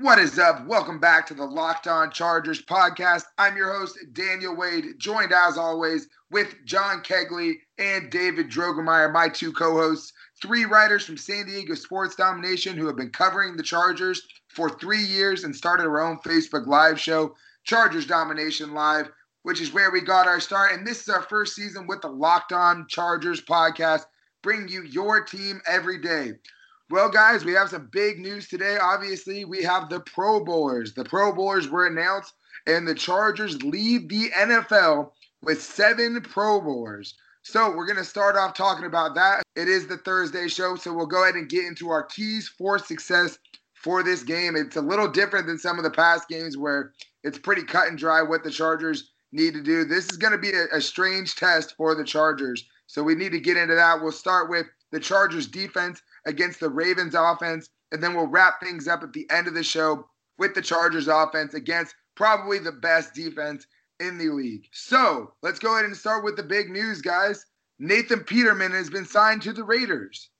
What is up? Welcome back to the Locked On Chargers podcast. I'm your host, Daniel Wade, joined as always with John Kegley and David Drogemeyer, my two co hosts, three writers from San Diego Sports Domination who have been covering the Chargers for three years and started our own Facebook Live show, Chargers Domination Live, which is where we got our start. And this is our first season with the Locked On Chargers podcast, bringing you your team every day. Well, guys, we have some big news today. Obviously, we have the Pro Bowlers. The Pro Bowlers were announced, and the Chargers leave the NFL with seven Pro Bowlers. So, we're going to start off talking about that. It is the Thursday show, so we'll go ahead and get into our keys for success for this game. It's a little different than some of the past games where it's pretty cut and dry what the Chargers need to do. This is going to be a, a strange test for the Chargers. So, we need to get into that. We'll start with the Chargers defense against the Ravens offense. And then we'll wrap things up at the end of the show with the Chargers offense against probably the best defense in the league. So let's go ahead and start with the big news, guys. Nathan Peterman has been signed to the Raiders.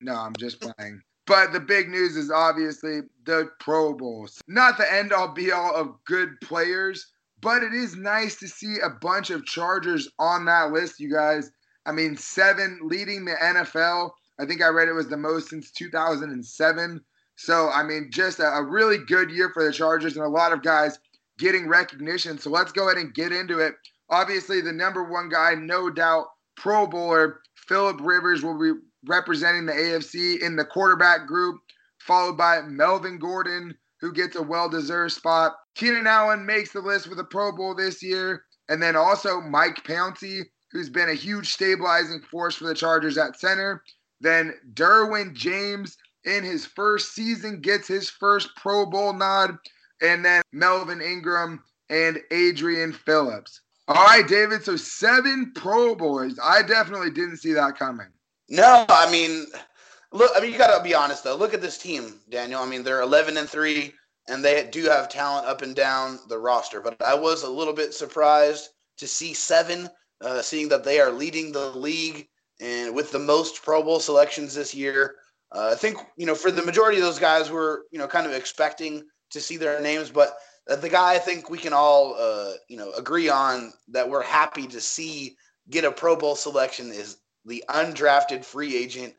No, I'm just playing. But the big news is obviously the Pro Bowl. Not the end all be all of good players, but it is nice to see a bunch of Chargers on that list, you guys. I mean, seven leading the NFL. I think I read it was the most since 2007. So, I mean, just a, a, really good year for the Chargers and a lot of guys getting recognition. So, let's go ahead and get into it. Obviously, the number one guy, no doubt, Pro Bowler Philip Rivers will be representing the AFC in the quarterback group, followed by Melvin Gordon, who gets a well deserved spot. Keenan Allen makes the list with a Pro Bowl this year. And then also Mike Pouncey, who's been a huge stabilizing force for the Chargers at center. Then Derwin James in his first season gets his first Pro Bowl nod. And then Melvin Ingram and Adrian Phillips. All right, David. So seven Pro Bowls. I definitely didn't see that coming. No, I mean, look. I mean, you got to be honest though. Look at this team, Daniel. I mean, they're eleven and three, and they do have talent up and down the roster. But I was a little bit surprised to see seven, uh, seeing that they are leading the league and with the most Pro Bowl selections this year. Uh, I think you know for the majority of those guys, we're you know kind of expecting to see their names, but the guy I think we can all uh, you know agree on that we're happy to see get a Pro Bowl selection is the undrafted free agent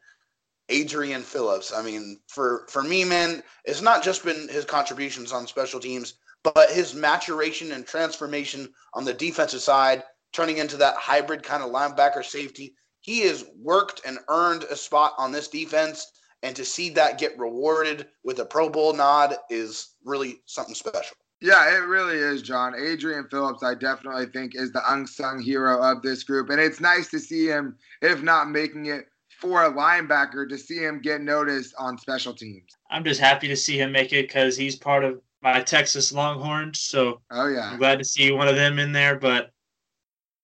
Adrian Phillips. I mean, for for me, man, it's not just been his contributions on special teams, but his maturation and transformation on the defensive side, turning into that hybrid kind of linebacker safety he has worked and earned a spot on this defense. And to see that get rewarded with a Pro Bowl nod is really something special. Yeah, it really is, John. Adrian Phillips, I definitely think, is the unsung hero of this group. And it's nice to see him, if not making it for a linebacker, to see him get noticed on special teams. I'm just happy to see him make it because he's part of my Texas Longhorns. So oh yeah, I'm glad to see one of them in there. But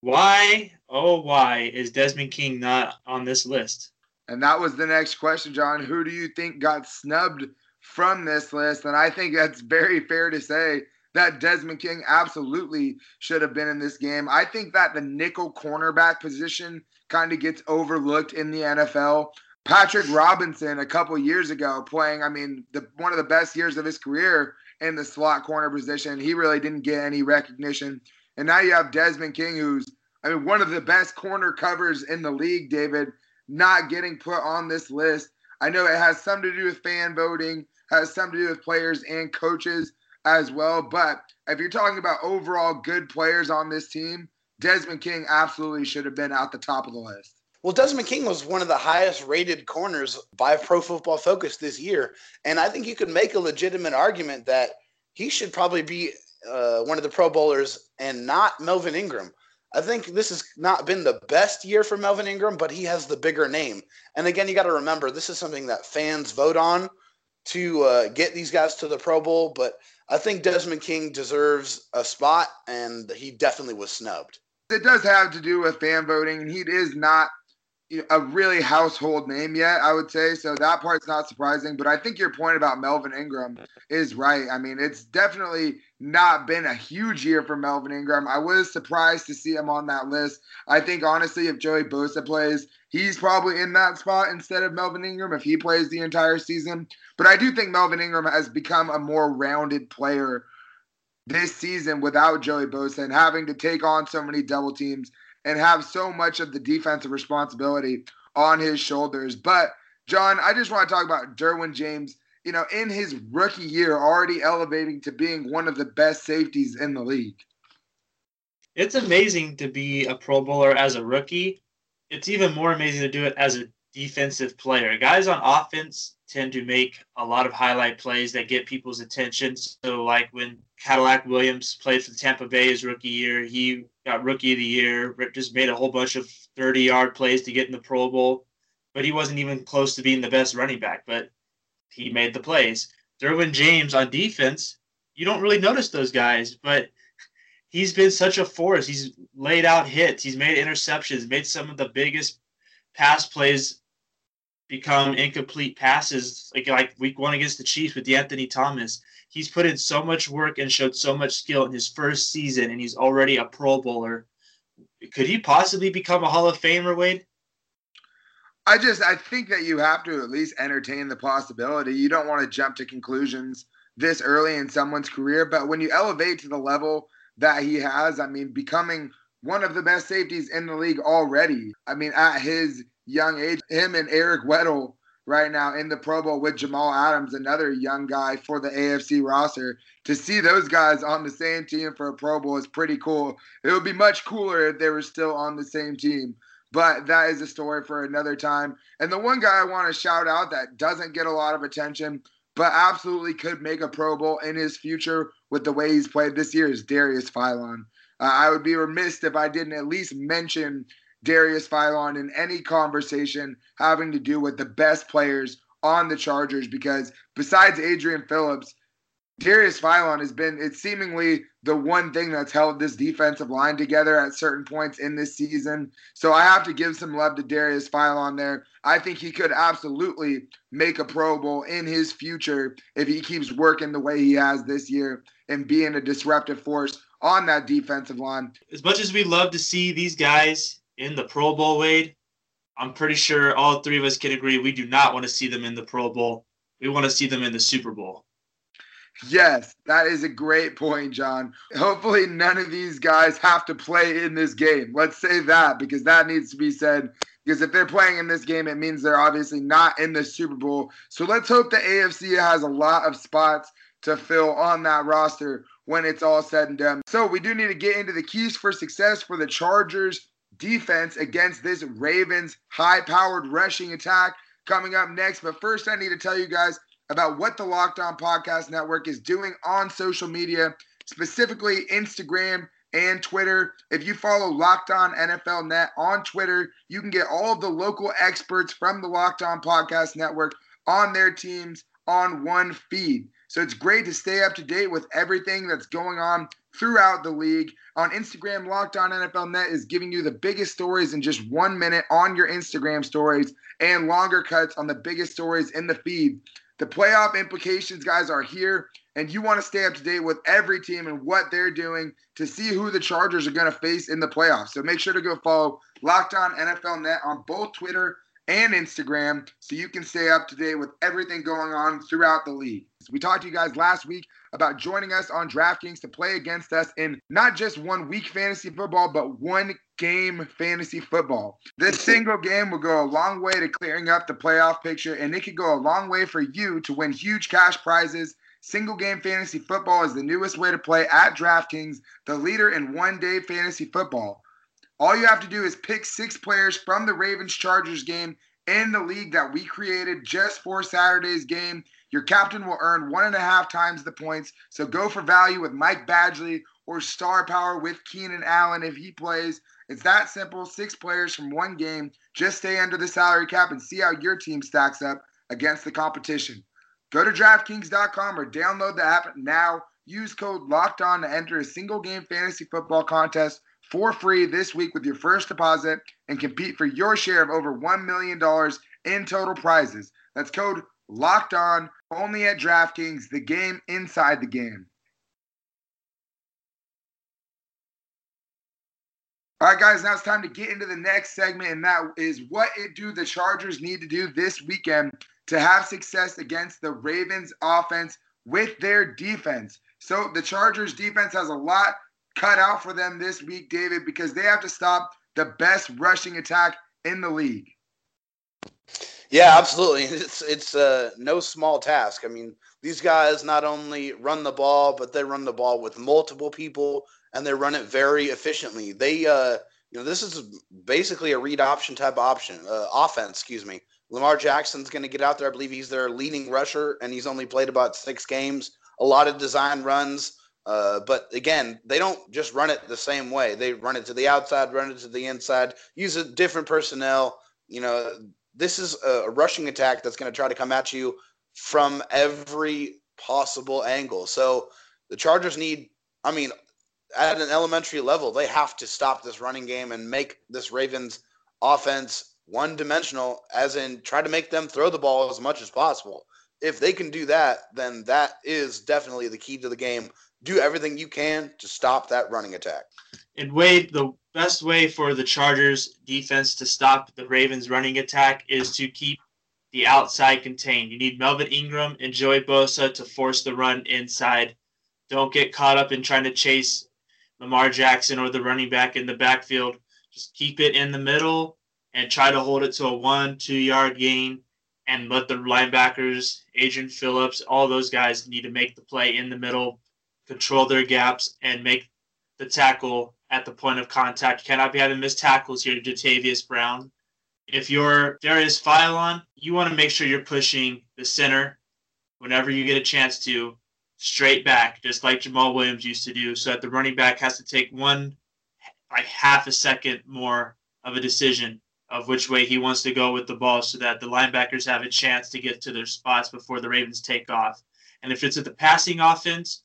why, oh, why is Desmond King not on this list? And that was the next question, John. Who do you think got snubbed from this list? And I think that's very fair to say that Desmond King absolutely should have been in this game. I think that the nickel cornerback position kind of gets overlooked in the NFL. Patrick Robinson, a couple years ago, playing, I mean, the, one of the best years of his career in the slot corner position, he really didn't get any recognition. And now you have Desmond King, who's, I mean, one of the best corner covers in the league, David, not getting put on this list. I know it has something to do with fan voting, has something to do with players and coaches as well. But if you're talking about overall good players on this team, Desmond King absolutely should have been at the top of the list. Well, Desmond King was one of the highest rated corners by Pro Football Focus this year. And I think you could make a legitimate argument that he should probably be uh, one of the Pro Bowlers and not Melvin Ingram. I think this has not been the best year for Melvin Ingram, but he has the bigger name. And again, you got to remember this is something that fans vote on to uh, get these guys to the Pro Bowl. But I think Desmond King deserves a spot, and he definitely was snubbed. It does have to do with fan voting. And he is not a really household name yet, I would say. So that part's not surprising. But I think your point about Melvin Ingram is right. I mean, it's definitely not been a huge year for Melvin Ingram. I was surprised to see him on that list. I think, honestly, if Joey Bosa plays, he's probably in that spot instead of Melvin Ingram if he plays the entire season. But I do think Melvin Ingram has become a more rounded player this season without Joey Bosa and having to take on so many double teams and have so much of the defensive responsibility on his shoulders. But John, I just want to talk about Derwin James. You know, in his rookie year, already elevating to being one of the best safeties in the league. It's amazing to be a Pro Bowler as a rookie. It's even more amazing to do it as a defensive player. Guys on offense tend to make a lot of highlight plays that get people's attention. So, like when Cadillac Williams played for the Tampa Bay his rookie year, he got Rookie of the Year, just made a whole bunch of 30 yard plays to get in the Pro Bowl, but he wasn't even close to being the best running back, but he made the plays. Derwin James on defense, you don't really notice those guys, but he's been such a force. He's laid out hits, he's made interceptions, made some of the biggest pass plays become incomplete passes, like like week one against the Chiefs with Anthony Thomas. He's put in so much work and showed so much skill in his first season, and he's already a Pro Bowler. Could he possibly become a Hall of Famer, Wade? I just I think that you have to at least entertain the possibility. You don't want to jump to conclusions this early in someone's career, but when you elevate to the level that he has, I mean, becoming one of the best safeties in the league already. I mean, at his young age. Him and Eric Weddle right now in the Pro Bowl with Jamal Adams, another young guy for the AFC roster. To see those guys on the same team for a Pro Bowl is pretty cool. It would be much cooler if they were still on the same team. But that is a story for another time. And the one guy I want to shout out that doesn't get a lot of attention, but absolutely could make a Pro Bowl in his future with the way he's played this year is Darius Philon. Uh, I would be remiss if I didn't at least mention Darius Philon in any conversation having to do with the best players on the Chargers because besides Adrian Phillips, Darius Philon has been it's seemingly the one thing that's held this defensive line together at certain points in this season. So I have to give some love to Darius Philon there. I think he could absolutely make a Pro Bowl in his future if he keeps working the way he has this year and being a disruptive force on that defensive line. As much as we love to see these guys in the Pro Bowl, Wade, I'm pretty sure all three of us can agree we do not want to see them in the Pro Bowl. We want to see them in the Super Bowl. Yes, that is a great point, John. Hopefully, none of these guys have to play in this game. Let's say that because that needs to be said. Because if they're playing in this game, it means they're obviously not in the Super Bowl. So let's hope the AFC has a lot of spots to fill on that roster when it's all said and done. So we do need to get into the keys for success for the Chargers defense against this Ravens high powered rushing attack coming up next. But first, I need to tell you guys about what the Locked On Podcast Network is doing on social media, specifically Instagram and Twitter. If you follow Locked On NFL Net on Twitter, you can get all of the local experts from the Locked On Podcast Network on their teams on one feed. So it's great to stay up to date with everything that's going on throughout the league. On Instagram, Locked On NFL Net is giving you the biggest stories in just one minute on your Instagram stories and longer cuts on the biggest stories in the feed. The playoff implications, guys, are here, and you want to stay up to date with every team and what they're doing to see who the Chargers are going to face in the playoffs. So make sure to go follow Locked On NFL Net on both Twitter and Instagram so you can stay up to date with everything going on throughout the league. We talked to you guys last week about joining us on DraftKings to play against us in not just one week fantasy football, but one game fantasy football. This single game will go a long way to clearing up the playoff picture, and it could go a long way for you to win huge cash prizes. Single game fantasy football is the newest way to play at DraftKings, the leader in one day fantasy football. All you have to do is pick six players from the Ravens Chargers game in the league that we created just for Saturday's game. Your captain will earn one and a half times the points. So go for value with Mike Badgley or star power with Keenan Allen if he plays. It's that simple. Six players from one game. Just stay under the salary cap and see how your team stacks up against the competition. Go to DraftKings.com or download the app now. Use code Locked On to enter a single game fantasy football contest for free this week with your first deposit and compete for your share of over $1 million in total prizes. That's code locked on only at DraftKings, the game inside the game. All right, guys, now it's time to get into the next segment, and that is what it do the Chargers need to do this weekend to have success against the Ravens offense with their defense. So the Chargers defense has a lot cut out for them this week, David, because they have to stop the best rushing attack in the league. Yeah, absolutely. It's it's uh, no small task. I mean, these guys not only run the ball, but they run the ball with multiple people and they run it very efficiently. They, uh, you know, this is basically a read option type of option uh, offense. Excuse me. Lamar Jackson's going to get out there. I believe he's their leading rusher, and he's only played about six games. A lot of design runs, uh, but again, they don't just run it the same way. They run it to the outside, run it to the inside, use a different personnel. You know, this is a rushing attack that's going to try to come at you from every possible angle. So the Chargers need, I mean, at an elementary level, they have to stop this running game and make this Ravens offense one dimensional, as in try to make them throw the ball as much as possible. If they can do that, then that is definitely the key to the game. Do everything you can to stop that running attack. And Wade, the best way for the Chargers defense to stop the Ravens running attack is to keep the outside contained. You need Melvin Ingram and Joey Bosa to force the run inside. Don't get caught up in trying to chase Lamar Jackson or the running back in the backfield. Just keep it in the middle and try to hold it to a one, two yard gain and let the linebackers, Adrian Phillips, all those guys need to make the play in the middle, control their gaps, and make the tackle at the point of contact. Cannot be having missed tackles here, to Jatavius Brown. If you're Darius Philon, you want to make sure you're pushing the center whenever you get a chance to straight back, just like Jamal Williams used to do, so that the running back has to take one, like half a second more of a decision of which way he wants to go with the ball so that the linebackers have a chance to get to their spots before the Ravens take off. And if it's at the passing offense,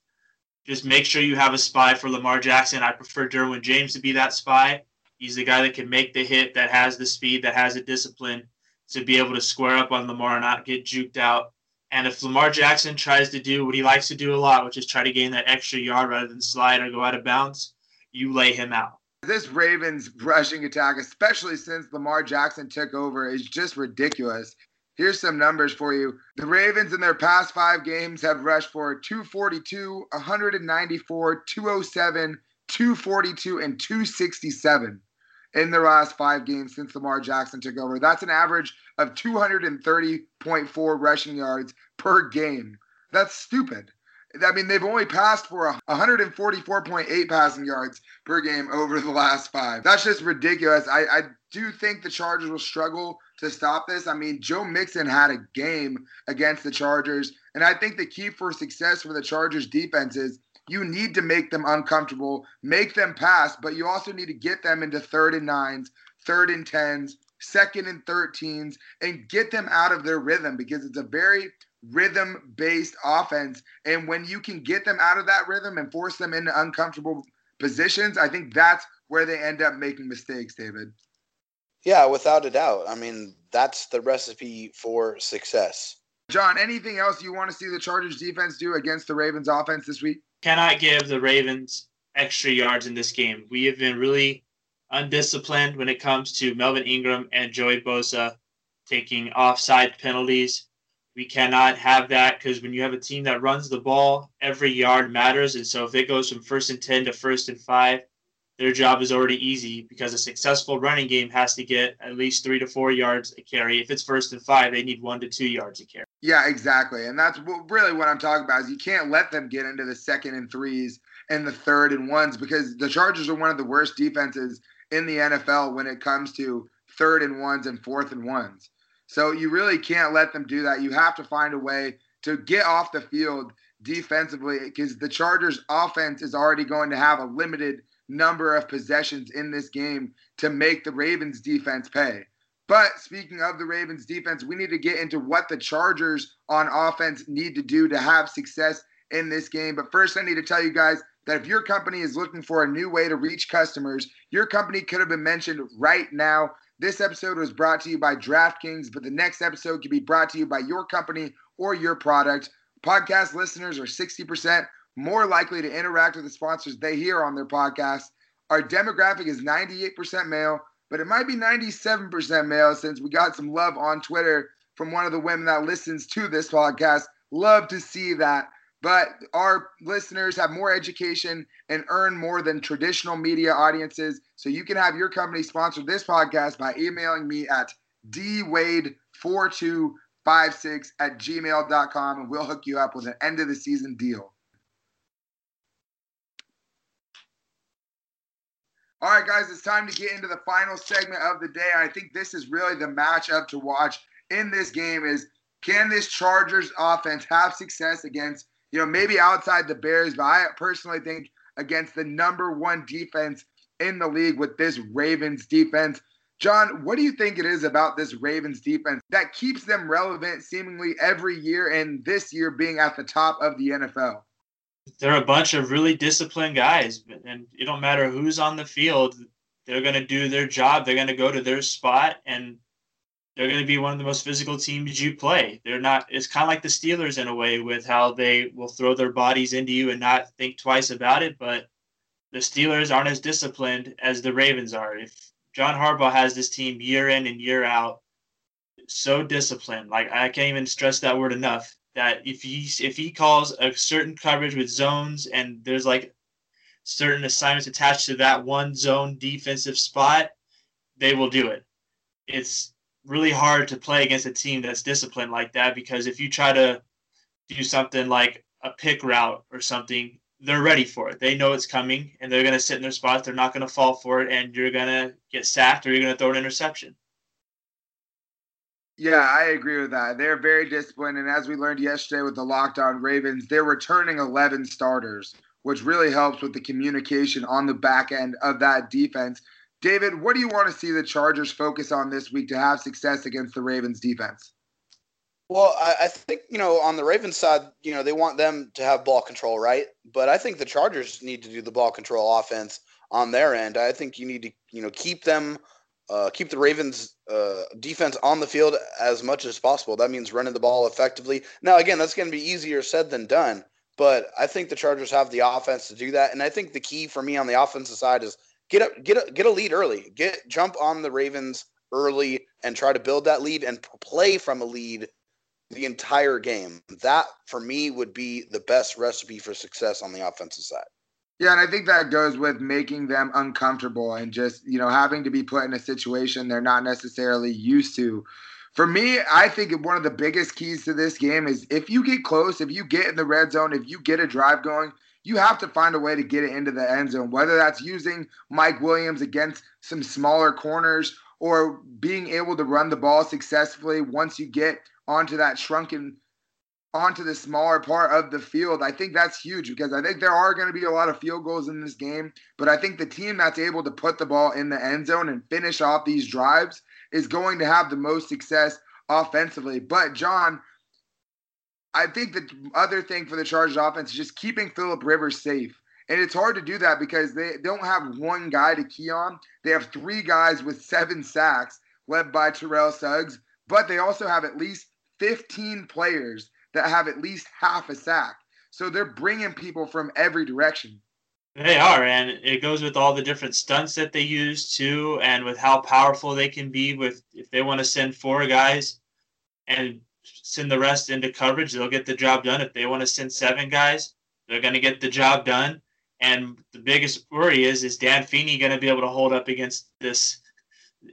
just make sure you have a spy for Lamar Jackson. I prefer Derwin James to be that spy. He's the guy that can make the hit, that has the speed, that has the discipline to be able to square up on Lamar and not get juked out and if Lamar Jackson tries to do what he likes to do a lot, which is try to gain that extra yard rather than slide or go out of bounds, you lay him out. This Ravens rushing attack, especially since Lamar Jackson took over, is just ridiculous. Here's some numbers for you. The Ravens in their past five games have rushed for 242, 194, 207, 242, and 267 in their last five games since Lamar Jackson took over. That's an average of 230.4 rushing yards per game. That's stupid. I mean, they've only passed for 144.8 passing yards per game over the last five. That's just ridiculous. I, I do think the Chargers will struggle to stop this. I mean, Joe Mixon had a game against the Chargers, and I think the key for success for the Chargers defense is you need to make them uncomfortable, make them pass, but you also need to get them into third and nines, third and tens, second and 13s, and get them out of their rhythm because it's a very rhythm based offense. And when you can get them out of that rhythm and force them into uncomfortable positions, I think that's where they end up making mistakes, David. Yeah, without a doubt. I mean, that's the recipe for success. John, anything else you want to see the Chargers defense do against the Ravens offense this week? cannot give the Ravens extra yards in this game. We have been really undisciplined when it comes to Melvin Ingram and Joey Bosa taking offside penalties. We cannot have that because when you have a team that runs the ball, every yard matters. And so if it goes from first and 10 to first and five, their job is already easy because a successful running game has to get at least three to four yards a carry. If it's first and five, they need one to two yards a carry. Yeah, exactly. And that's really what I'm talking about is you can't let them get into the second and threes and the third and ones because the Chargers are one of the worst defenses in the NFL when it comes to third and ones and fourth and ones. So you really can't let them do that. You have to find a way to get off the field defensively because the Chargers offense is already going to have a limited – number of possessions in this game to make the Ravens defense pay. But speaking of the Ravens defense, we need to get into what the Chargers on offense need to do to have success in this game. But first, I need to tell you guys that if your company is looking for a new way to reach customers, your company could have been mentioned right now. This episode was brought to you by DraftKings, but the next episode could be brought to you by your company or your product. Podcast listeners are 60% more likely to interact with the sponsors they hear on their podcast. Our demographic is 98% male, but it might be 97% male since we got some love on Twitter from one of the women that listens to this podcast. Love to see that. But our listeners have more education and earn more than traditional media audiences. So you can have your company sponsor this podcast by emailing me at dwade4256 at gmail.com and we'll hook you up with an end of the season deal. All right, guys, it's time to get into the final segment of the day. I think this is really the matchup to watch in this game is can this Chargers offense have success against, you know, maybe outside the Bears, but I personally think against the number one defense in the league with this Ravens defense. John, what do you think it is about this Ravens defense that keeps them relevant seemingly every year and this year being at the top of the NFL? They're a bunch of really disciplined guys, and it don't matter who's on the field. They're going to do their job. They're going to go to their spot, and they're going to be one of the most physical teams you play. They're not. It's kind of like the Steelers in a way with how they will throw their bodies into you and not think twice about it. But the Steelers aren't as disciplined as the Ravens are. If John Harbaugh has this team year in and year out, so disciplined. Like I can't even stress that word enough. That if he if he calls a certain coverage with zones and there's like certain assignments attached to that one zone defensive spot, they will do it. It's really hard to play against a team that's disciplined like that because if you try to do something like a pick route or something, they're ready for it. They know it's coming and they're going to sit in their spots. They're not going to fall for it and you're going to get sacked or you're going to throw an interception. Yeah, I agree with that. They're very disciplined. And as we learned yesterday with the Locked On Ravens, they're returning 11 starters, which really helps with the communication on the back end of that defense. David, what do you want to see the Chargers focus on this week to have success against the Ravens defense? Well, I, I, think you know on the Ravens side, you know they want them to have ball control, right? But I think the Chargers need to do the ball control offense on their end. I think you need to you know keep them, uh, keep the Ravens uh, defense on the field as much as possible. That means running the ball effectively. Now, again, that's going to be easier said than done. But I think the Chargers have the offense to do that, and I think the key for me on the offensive side is get get a get a lead early. Get jump on the Ravens early and try to build that lead and play from a lead the entire game. That for me would be the best recipe for success on the offensive side. Yeah, and I think that goes with making them uncomfortable and just, you know, having to be put in a situation they're not necessarily used to. For me, I think one of the biggest keys to this game is if you get close, if you get in the red zone, if you get a drive going, you have to find a way to get it into the end zone, whether that's using Mike Williams against some smaller corners or being able to run the ball successfully once you get onto that shrunken onto the smaller part of the field. I think that's huge because I think there are going to be a lot of field goals in this game, but I think the team that's able to put the ball in the end zone and finish off these drives is going to have the most success offensively. But John, I think the other thing for the Chargers offense is just keeping Philip Rivers safe. And it's hard to do that because they don't have one guy to key on. They have three guys with seven sacks, led by Terrell Suggs, but they also have at least 15 players that have at least half a sack. So they're bringing people from every direction. They are, and it goes with all the different stunts that they use too, and with how powerful they can be. With if they want to send four guys and send the rest into coverage, they'll get the job done. If they want to send seven guys, they're going to get the job done. And the biggest worry is is Dan Feeney going to be able to hold up against this?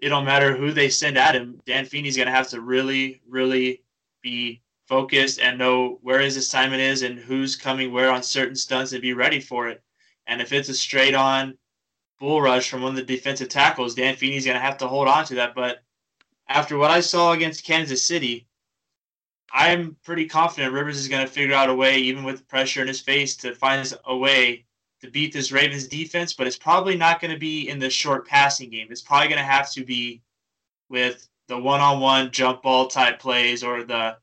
It don't matter who they send at him. Dan Feeney's going to have to really, really be focused and know where his assignment is and who's coming where on certain stunts and be ready for it. And if it's a straight on bull rush from one of the defensive tackles, Dan Feeney's going to have to hold on to that. But after what I saw against Kansas City, I'm pretty confident Rivers is going to figure out a way, even with pressure in his face, to find a way to beat this Ravens defense. But it's probably not going to be in the short passing game. It's probably going to have to be with the one-on-one jump ball type plays or the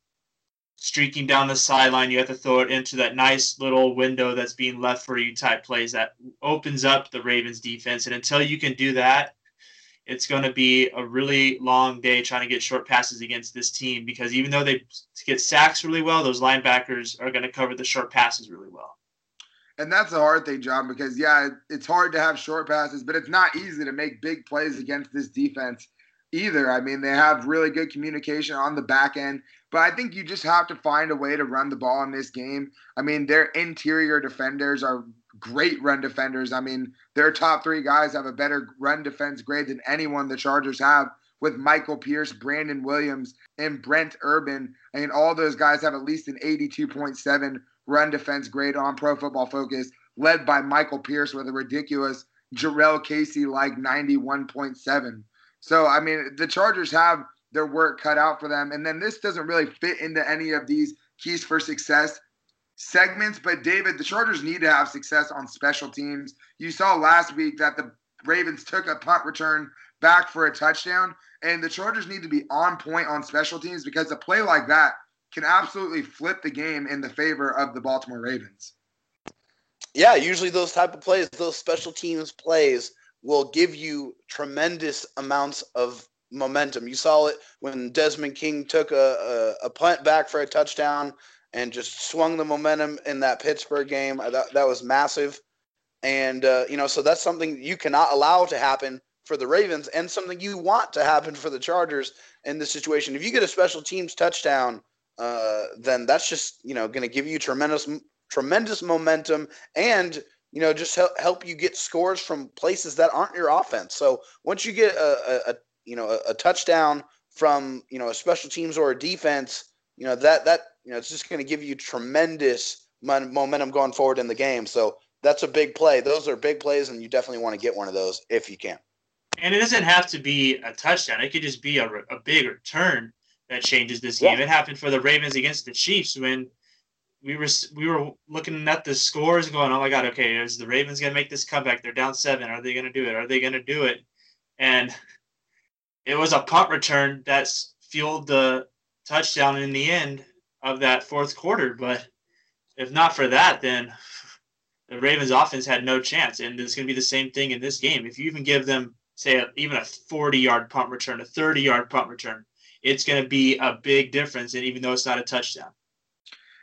streaking down the sideline. You have to throw it into that nice little window that's being left for you type plays that opens up the Ravens defense. And until you can do that, it's going to be a really long day trying to get short passes against this team because even though they get sacks really well, those linebackers are going to cover the short passes really well. And that's a hard thing, John, because yeah, it's hard to have short passes, but it's not easy to make big plays against this defense either. I mean, they have really good communication on the back end, but I think you just have to find a way to run the ball in this game. I mean, their interior defenders are great run defenders. I mean, their top three guys have a better run defense grade than anyone the Chargers have with Michael Pierce, Brandon Williams, and Brent Urban. I mean, all those guys have at least an 82.7 run defense grade on Pro Football Focus, led by Michael Pierce with a ridiculous Jurrell Casey like 91.7. So, I mean, the Chargers have their work cut out for them. And then this doesn't really fit into any of these keys for success segments. But, David, the Chargers need to have success on special teams. You saw last week that the Ravens took a punt return back for a touchdown. And the Chargers need to be on point on special teams because a play like that can absolutely flip the game in the favor of the Baltimore Ravens. Yeah, usually those type of plays, those special teams plays will give you tremendous amounts of momentum. You saw it when Desmond King took a, a, a punt back for a touchdown and just swung the momentum in that Pittsburgh game. That, that was massive. And, uh, you know, so that's something you cannot allow to happen for the Ravens and something you want to happen for the Chargers in this situation. If you get a special teams touchdown, uh, then that's just, you know, going to give you tremendous, tremendous momentum and – you know, just help help you get scores from places that aren't your offense. So once you get a, a, a you know a, a, touchdown from you know a special teams or a defense, you know that that you know it's just going to give you tremendous momentum going forward in the game. So that's a big play. Those are big plays, and you definitely want to get one of those if you can. And it doesn't have to be a touchdown. It could just be a, a big return that changes this game. Yeah. It happened for the Ravens against the Chiefs when we were we were looking at the scores and going, oh my god, okay, is the Ravens gonna make this comeback? They're down seven. Are they gonna do it? Are they gonna do it? And it was a punt return that fueled the touchdown in the end of that fourth quarter. But if not for that, then the Ravens offense had no chance. And it's gonna be the same thing in this game. If you even give them say even a 40 yard punt return, a 30 yard punt return, it's gonna be a big difference. And even though it's not a touchdown.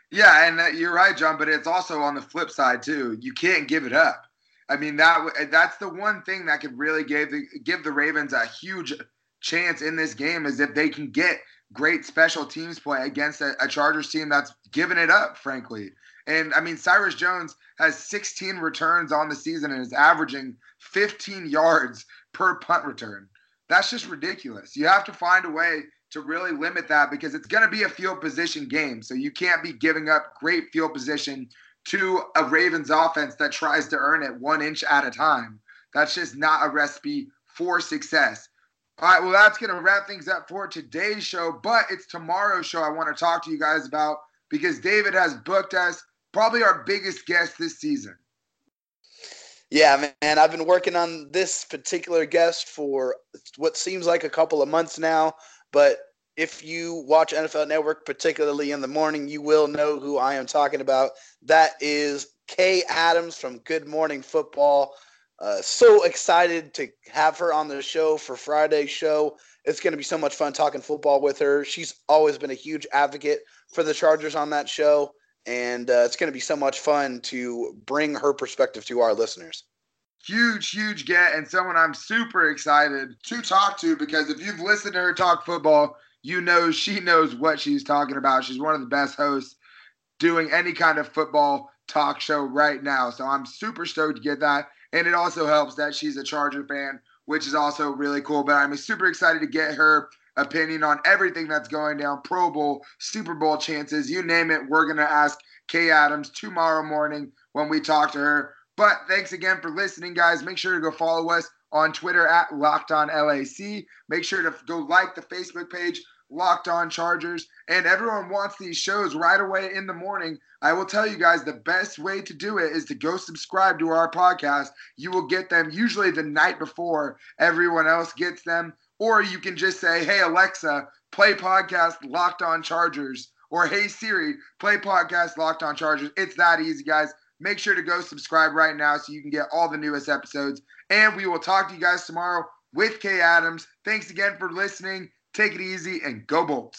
Yeah, and you're right, John. But it's also on the flip side too. You can't give it up. I mean that that's the one thing that could really give the give the Ravens a huge chance in this game is if they can get great special teams play against a, a Chargers team that's given it up, frankly. And I mean, Cyrus Jones has 16 returns on the season and is averaging 15 yards per punt return. That's just ridiculous. You have to find a way to really limit that because it's going to be a field position game. So you can't be giving up great field position to a Ravens offense that tries to earn it one inch at a time. That's just not a recipe for success. All right, well, that's going to wrap things up for today's show, but it's tomorrow's show I want to talk to you guys about because David has booked us probably our biggest guest this season. Yeah, man, I've been working on this particular guest for what seems like a couple of months now. But if you watch NFL Network, particularly in the morning, you will know who I am talking about. That is Kay Adams from Good Morning Football. Uh, so excited to have her on the show for Friday's show. It's going to be so much fun talking football with her. She's always been a huge advocate for the Chargers on that show, and uh, it's going to be so much fun to bring her perspective to our listeners huge, huge get and someone I'm super excited to talk to because if you've listened to her talk football, you know she knows what she's talking about. She's one of the best hosts doing any kind of football talk show right now. So I'm super stoked to get that. And it also helps that she's a Charger fan, which is also really cool. But I'm super excited to get her opinion on everything that's going down Pro Bowl, Super Bowl chances, you name it. We're going to ask Kay Adams tomorrow morning when we talk to her. But thanks again for listening, guys. Make sure to go follow us on Twitter at Locked On LAC. Make sure to go like the Facebook page, Locked On Chargers. And everyone wants these shows right away in the morning. I will tell you guys the best way to do it is to go subscribe to our podcast. You will get them usually the night before everyone else gets them. Or you can just say, hey, Alexa, play podcast Locked On Chargers or Hey Siri, play podcast Locked On Chargers. It's that easy, guys. Make sure to go subscribe right now so you can get all the newest episodes. And we will talk to you guys tomorrow with Kay Adams. Thanks again for listening. Take it easy and go Bolts.